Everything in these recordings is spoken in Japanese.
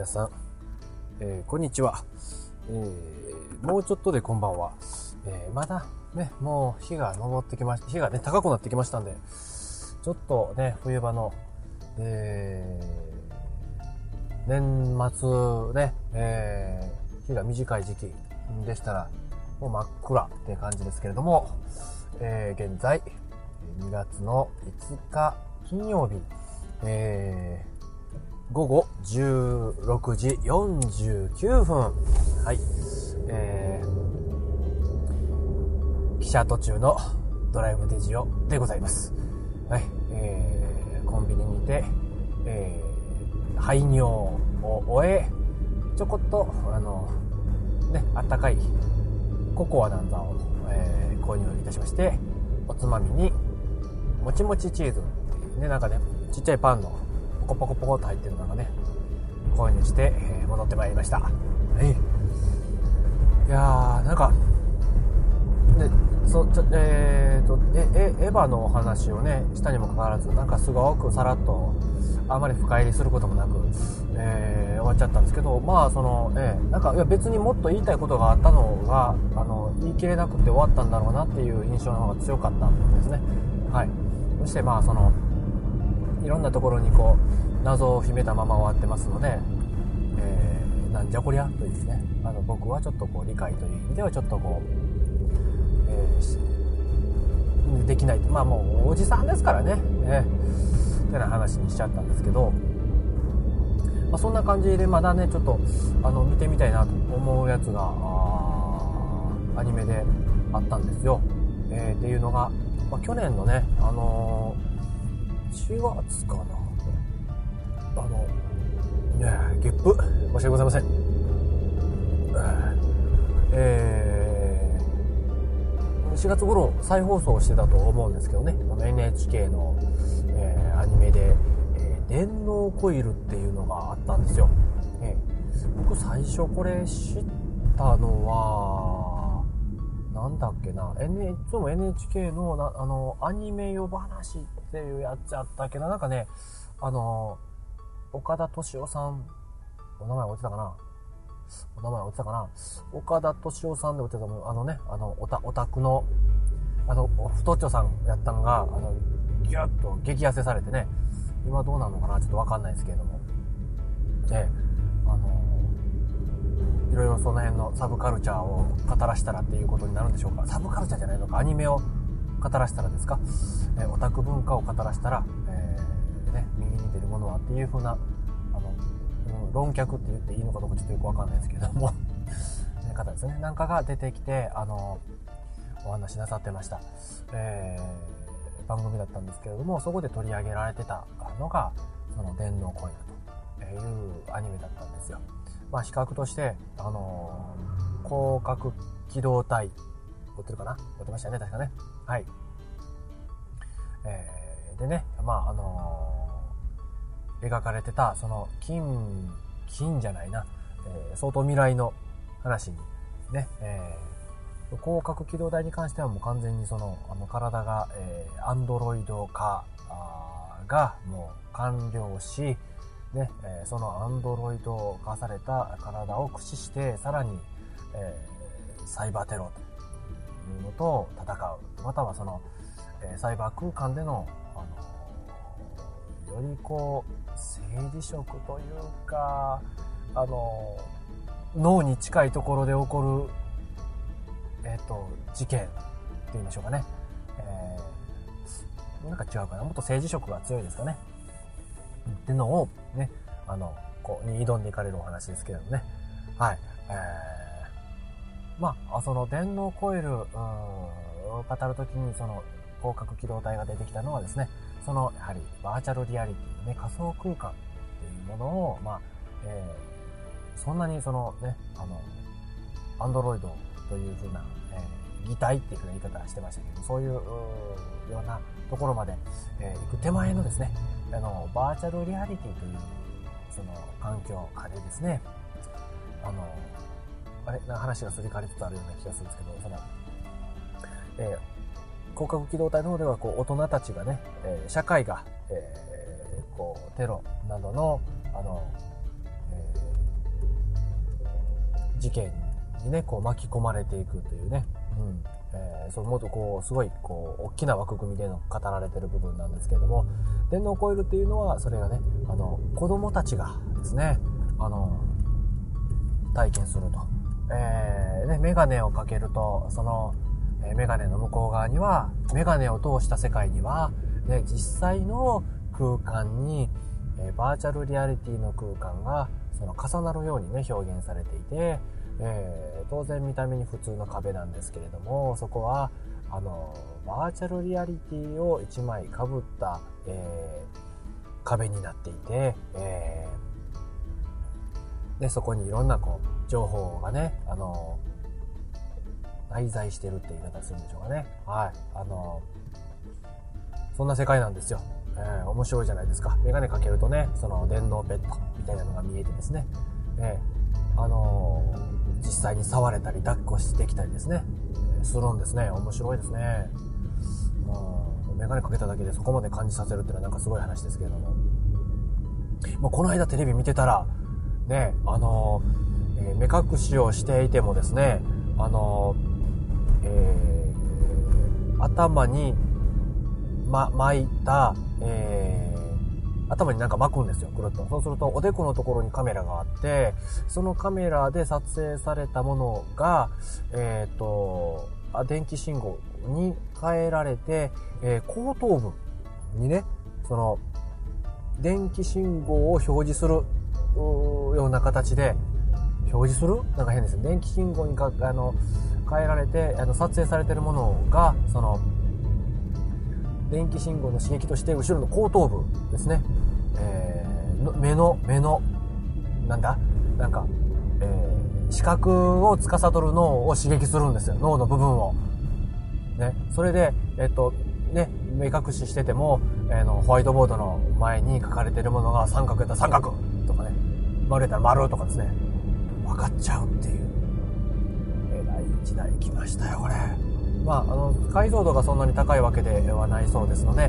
皆さん、えー、こんにちは、えー、もうちょっとでこんばんは。えー、まだね、もう日が昇ってきました、日がね、高くなってきましたんで、ちょっとね、冬場の、え、年末ね、え、日が短い時期でしたら、もう真っ暗って感じですけれども、え、現在、2月の5日金曜日、えー、午後16時49分。はい。えー、汽車途中のドライブデジオでございます。はい。えー、コンビニにて、えー、排尿を終え、ちょこっと、あの、ね、あったかいココアなんざを、えー、購入いたしまして、おつまみに、もちもちチーズね、なんかね、ちっちゃいパンのコポコポコと入ってるのがね、購入して、え、戻ってまいりました。はい。いやー、なんか、ね、そ、ちょ、えーと、え、え、エヴァのお話をね、したにもかかわらず、なんかすごくさらっと、あまり深入りすることもなく、えー、終わっちゃったんですけど、まあ、その、えー、なんか、いや別にもっと言いたいことがあったのが、あの、言い切れなくて終わったんだろうなっていう印象の方が強かったんですね。はい。そして、まあ、その、いろんなところにこう謎を秘めたまま終わってますので、えー、なんじゃこりゃというね。あの僕はちょっとこう理解という意味ではちょっとこう、えー、できないまあもうおじさんですからね。えー、ってな話にしちゃったんですけど、まあ、そんな感じでまだねちょっとあの見てみたいなと思うやつがアニメであったんですよ、えー、っていうのが、まあ、去年のね、あのー4月かなあの、ねゲップ、申し訳ございません。えー、4月頃再放送してたと思うんですけどね、NHK の、えー、アニメで、えー、電脳コイルっていうのがあったんですよ。えー、僕最初これ知ったのは、なんだっけな、N、いつも NHK のなあのアニメ呼ば話っていうやつやったけど、なんかね、あの、岡田敏夫さん、お名前落ちたかなお名前落ちたかな岡田敏夫さんで落ちたと思う。あのね、あの、オタ、オタクの、あの、太っちょさんやったのが、あの、ギュッと激痩せされてね、今どうなのかなちょっとわかんないですけれども。で、あの、いろいろその辺のサブカルチャーを語らしたらっていうことになるんでしょうか。サブカルチャーじゃないのか、アニメを語らせたらですか、え、オタク文化を語らせたら、えー、ね、右に出るものはっていう風な、あの、うん論客って言っていいのかどうかちょっとよくわかんないですけども 方ですね。なんかが出てきて、あの、お話しなさってました。えー、番組だったんですけれども、そこで取り上げられてたのが、その電脳コイルというアニメだったんですよ。まあ、比較として、あの広角機動隊撮ってるかな？撮ってましたよね、確かね。はい。えー、でね、まあ、あのー、描かれてた、その、金、金じゃないな、えー、相当未来の話に、ね、えー、広角機動隊に関してはもう完全にその、あの、体が、えー、アンドロイド化がもう完了し、ね、えー、そのアンドロイド化された体を駆使して、さらに、えー、サイバーテロというのと戦う。またはその、えサイバー空間での、あのよりこう、政治色というか、あの脳に近いところで起こる、え、ー、と、事件って言いましょうかね。えー、なんか違うかな。もっと政治色が強いですかね。ってのを、ね、あの、こう、に挑んでいかれるお話ですけれどもね。はい。えーまあ、その電脳コイルを語るときに、その広角機動隊が出てきたのはですね、そのやはりバーチャルリアリティ、ね、仮想空間っていうものを、まあ、えー、そんなにそのね、あの、アンドロイドというふうな、えー、擬態っていうふうな言い方してましたけど、そういうようなところまで、えー、行く手前のですね、あの、バーチャルリアリティという、その環境下でですね、あの、あれ話がすり替わりつつあるような気がするんですけど、その、えー、広角機動隊の方では、こう、大人たちがね、えー、社会が、えー、こう、テロなどの、あの、え事件にね、こう巻き込まれていくというね、うんえー、そうもっとこう、すごい、こう、大きな枠組みでの語られてる部分なんですけれども、電脳コイルっていうのは、それがね、あの、子供たちがですね、あの、体験すると。えー、ね、メガネをかけると、その、えメガネの向こう側には、メガネを通した世界には、ね、実際の空間に、えバーチャルリアリティの空間がその重なるようにね表現されていて、えー、当然見た目に普通の壁なんですけれどもそこはあのバーチャルリアリティを1枚かぶった、えー、壁になっていて、えー、でそこにいろんなこう情報がねあの内在してるって言い方するんでしょうかねはいあのそんな世界なんですよえー、面白いじゃないですか。メガネかけるとね、その電脳ペットみたいなのが見えてですね、えー、あのー、実際に触れたり抱っこしてきたりですね、するんですね。面白いですね。うん、メガネかけただけでそこまで感じさせるっていうのはなんかすごい話ですけれども。まあ、この間テレビ見てたら、ね、あのえ目隠しをしていてもですね、あのえー、頭に、ま、巻いた、えー、頭になんか巻くんですよ、くるっと。そうすると、おでこのところにカメラがあって、そのカメラで撮影されたものが、えっ、ー、と、あ電気信号に変えられて、え、後頭部にね、その、電気信号を表示するような形で、表示する？なんか変ですね。電気信号にか、あの、変えられて、あの、撮影されてるものが、その、電気信号の刺激として後ろの後頭部ですね、えー、目の目のなんだ？なんか、えー、視覚を司る脳を刺激するんですよ。脳の部分を。ね、それで、えっとね、目隠ししてても、えー、のホワイトボードの前に書かれてるものが三角やったら三角とかね。丸やったら丸とかですね。分かっちゃうっていう。えらい時代来ましたよこれ。まあ、あの解像度がそんなに高いわけではないそうですので、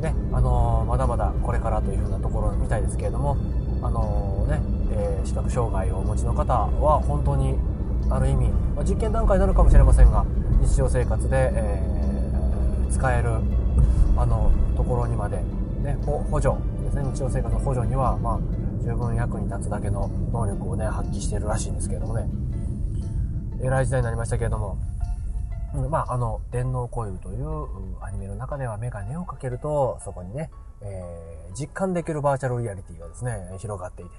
ねあのまだまだこれからというようなところみたいですけれども、あのねえ、視覚障害をお持ちの方は本当にある意味、まあ、実験段階になるかもしれませんが日常生活で、えー、使えるあのところにまで、ね、補助ですね。日常生活の補助には、まあ、十分役に立つだけの能力をね発揮しているらしいんですけれどもね。えらい時代になりましたけれども。まあ、あの、電脳コイルというアニメの中ではメガネをかけると、そこにね、えー、実感できるバーチャルリアリティがですね、広がっていて、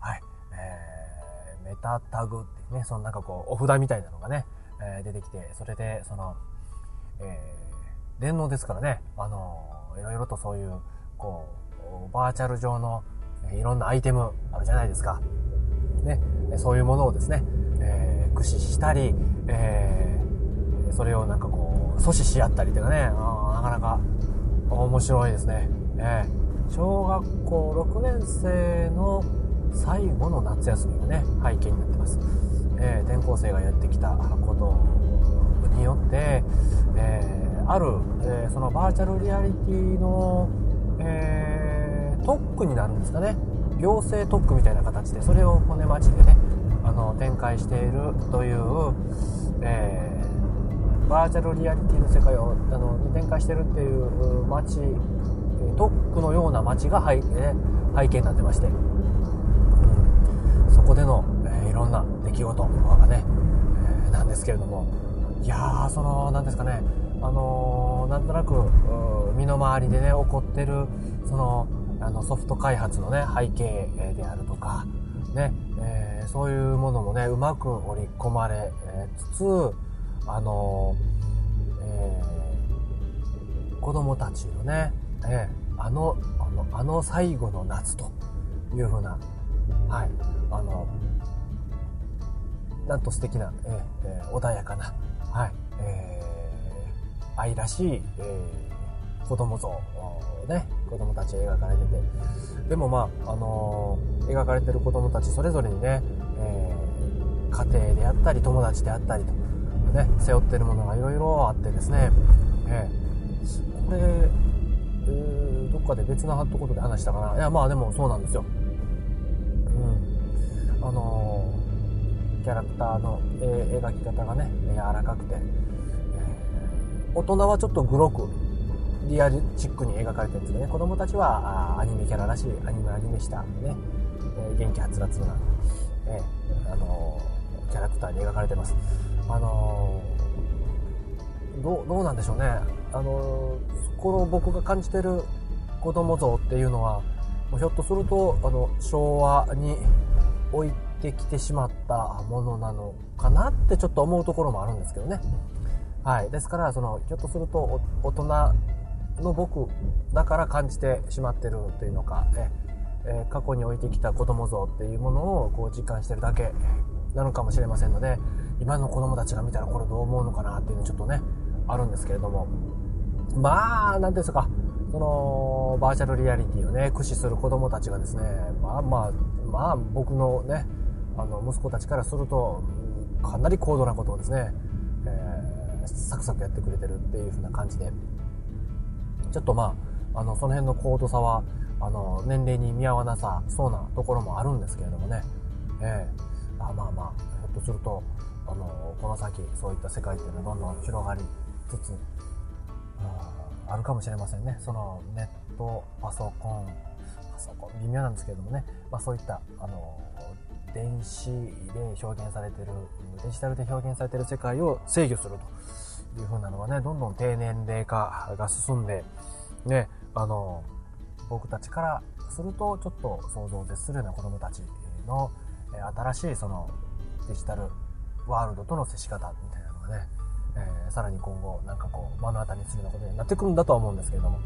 はい、えー、メタタグってね、そのなんかこう、お札みたいなのがね、えー、出てきて、それで、その、えー、電脳ですからね、あのいろいろとそういう、こう、バーチャル上の、いろんなアイテムあるじゃないですか。ね、そういうものをですね、えー、駆使したり、えーそれをなんかこう阻止し合ったりとかね。あなかなか面白いですね、えー、小学校6年生の最後の夏休みがね背景になってます、えー、転校生がやってきたことによって、えー、ある、えー、そのバーチャルリアリティの、えー、特区になるんですかね。行政特区みたいな形でそれを骨町でねあの展開しているという、えーバーチャルリアリティの世界をあのに展開してるっていう街特区のような街が背,、え背景になってまして、うん、そこでの、えー、いろんな出来事がね、えー、なんですけれども。いやーその何ですかね。あのー、なんとなく身の回りでね起こってるそのあのソフト開発のね背景であるとかね、えー、そういうものもねうまく織り込まれつつあの、えー、子供たちのね、えー、あの、あの、あの最後の夏というふうな、はい、あの、なんと素敵な、えー、穏やかな、はい、えー、愛らしい、えー、子供像、ね、子供たち描かれてて、でもまあ、あのー、描かれてる子供たちそれぞれにね、えー、家庭であったり、友達であったりと、ね、背負ってるものがいろいろあってですね、えー、これ、えー、どっかで別なところで話したかな。いや、まあでもそうなんですよ。うん。あのー、キャラクターの、え描き方がね柔らかくて、え大人はちょっとグロくリアルチックに描かれてるんですけどね。子供たちはあアニメキャラらしいアニメアニメしたね、え元気はつらつな、えあのキャラクターに描かれてます。あのどうどうなんでしょうね。あのこの僕が感じてる子供像っていうのはひょっとするとあの昭和に置いてきてしまったものなのかなってちょっと思うところもあるんですけどね。はい。ですから、その、ひょっとすると大人の僕だから感じてしまってるというのか、ええ過去に置いてきた子供像っていうものをこう実感してるだけなのかもしれませんので、今の子供たちが見たらこれどう思うのかなっていうのちょっとね、あるんですけれども。まあ、なんですか、その、バーチャルリアリティをね、駆使する子供たちがですね、まあまあ、まあ僕のね、あの、息子たちからすると、かなり高度なことをですね、えー、サクサクやってくれてるっていう風な感じで、ちょっとまあ、あの、その辺の高度差は、あの、年齢に見合わなさそうなところもあるんですけれどもね、えー、あまあまあ、ひょっとすると、あの、この先、そういった世界っていうのはどんどん広がりつつ、あるかもしれませんね。そのネット、パソコン、パソコン、微妙なんですけれどもね、まあそういった、あの、電子で表現されてる、デジタルで表現されてる世界を制御するという風なのはね、どんどん低年齢化が進んで、ね、あの、僕たちからするとちょっと想像を絶するような子供たちの新しいそのデジタルワールドとの接し方みたいなのがね、えー、さらに今後なんかこう目の当たりにするようなことになってくるんだとは思うんですけれども、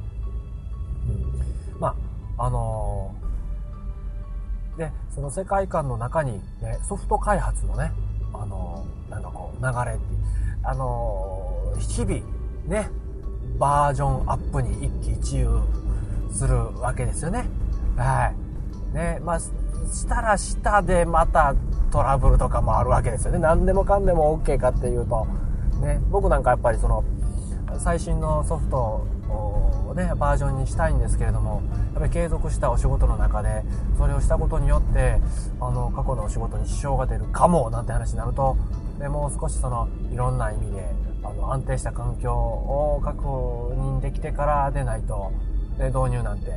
うん、まああの、でその世界観の中に、ね、ソフト開発のね、あの、なんかこう流れってあの日々ねバージョンアップに一喜一憂するわけですよね。はい。ね、まあ、したらしたでまたトラブルとかもあるわけですよね。何でもかんでも OK かっていうと、ね、僕なんかやっぱりその、最新のソフトね、バージョンにしたいんですけれども、やっぱり継続したお仕事の中で、それをしたことによって、あの、過去のお仕事に支障が出るかも、なんて話になると、でもう少しその、いろんな意味で、あの、安定した環境を確認できてからでないと、で、導入なんて、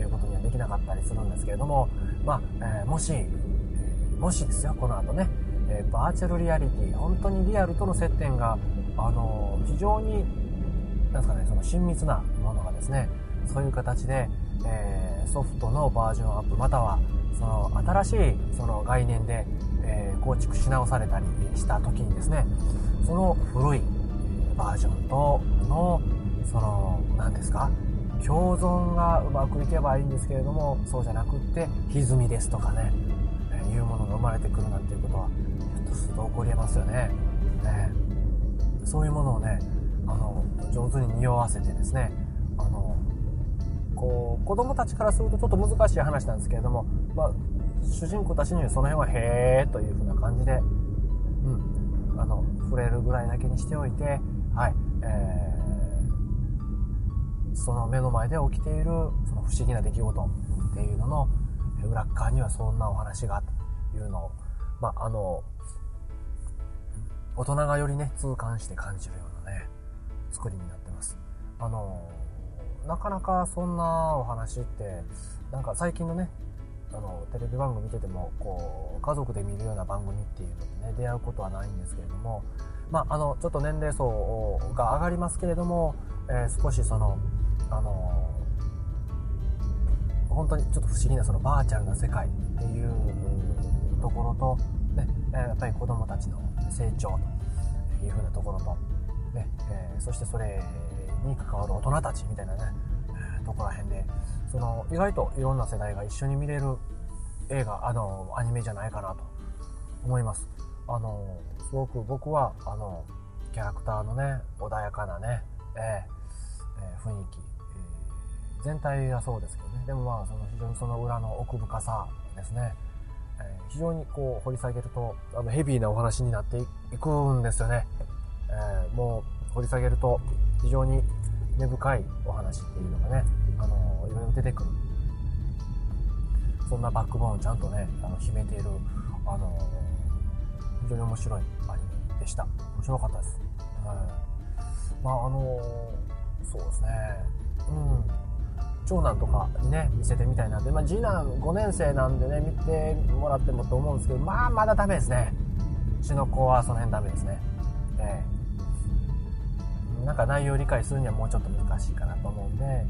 いうことにはできなかったりするんですけれども、まあ、えー、もし、もしですよ、この後ね、えー、バーチャルリアリティ、本当にリアルとの接点が、あの、非常に、なんですかね、その親密なですね、そういう形で、えー、ソフトのバージョンアップ、または、その新しいその概念で、え構築し直されたりした時にですね、その古いバージョンとの、その、何ですか、共存がうまくいけばいいんですけれども、そうじゃなくって、歪みですとかね、えいうものが生まれてくるなんていうことは、すると起こりえますよね。ねそういうものをね、あの、上手に匂わせてですね、こう、子供たちからするとちょっと難しい話なんですけれども、まあ、主人公たちにはその辺はへーという風な感じで、うん、あの、触れるぐらいだけにしておいて、はい、えー、その目の前で起きている、その不思議な出来事っていうのの裏側にはそんなお話がというのを、まあ、あの、大人がよりね、痛感して感じるようなね、作りになってます。あの、なかなかそんなお話って、なんか最近のね、あの、テレビ番組見てても、こう、家族で見るような番組っていうのにね、出会うことはないんですけれども、まあ、あの、ちょっと年齢層が上がりますけれども、えー、少しその、あの、本当にちょっと不思議なそのバーチャルな世界っていうところと、ね、やっぱり子供たちの成長というふうなところと、ね、えー、そしてそれに関わる大人たちみたいなね、とこら辺で、その意外といろんな世代が一緒に見れる映画、あの、アニメじゃないかなと思います。あの、すごく僕は、あの、キャラクターのね、穏やかなね、えーえー、雰囲気、えー、全体はそうですけどね、でもまあ、その非常にその裏の奥深さですね、え非常にこう掘り下げると、あのヘビーなお話になっていくんですよね。えー、もう掘り下げると非常に根深いお話っていうのがね、あの、いろいろ出てくる。そんなバックボーンをちゃんとね、あの、秘めている、あの、非常に面白いアニメでした。面白かったです。うん。まあ、あのそうですね。うん。長男とかにね、見せてみたいなんで、まあ、次男5年生なんでね、見てもらってもと思うんですけど、まあ、まだダメですね。うちの子はその辺ダメですね。ええなんか内容を理解するにはもうちょっと難しいかなと思うんで、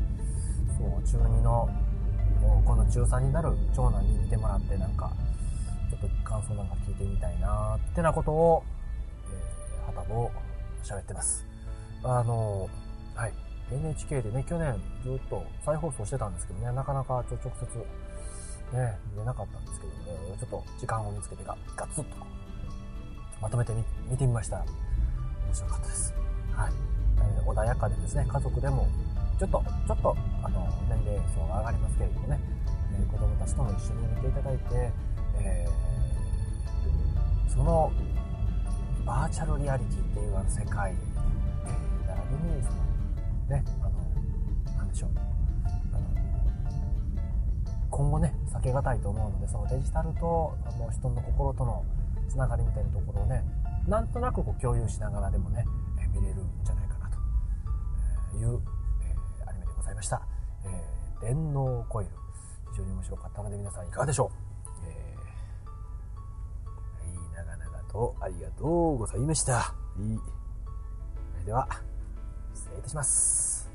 そう、中2のもう、この中3になる長男に見てもらって、なんか、ちょっと感想なんか聞いてみたいなってなことを、えー、はたぼ喋ってます。あの、はい。NHK でね、去年ずっと再放送してたんですけどね、なかなかちょ直接ね、見れなかったんですけどね、ちょっと時間を見つけてガガツッとまとめてみ見てみましたら面白かったです。はい。えー、穏やかでですね、家族でもちょっと、ちょっと、あの、年齢層が上がりますけれどもね、えー、子供たちとも一緒に見ていただいて、えー、そのバーチャルリアリティっていうあの世界、え、並びにそのね、あの、なんでしょう。あの、今後ね、避けがたいと思うので、そのデジタルと、あの、人の心とのつながりみたいなところをね、なんとなくこう共有しながらでもね、見れるんじゃないかという、えー、アニメでございました、えー、電脳コイル。非常に面白かったので皆さんいかがでしょう、えー、はい長々とありがとうございました、えい、では失礼いたします。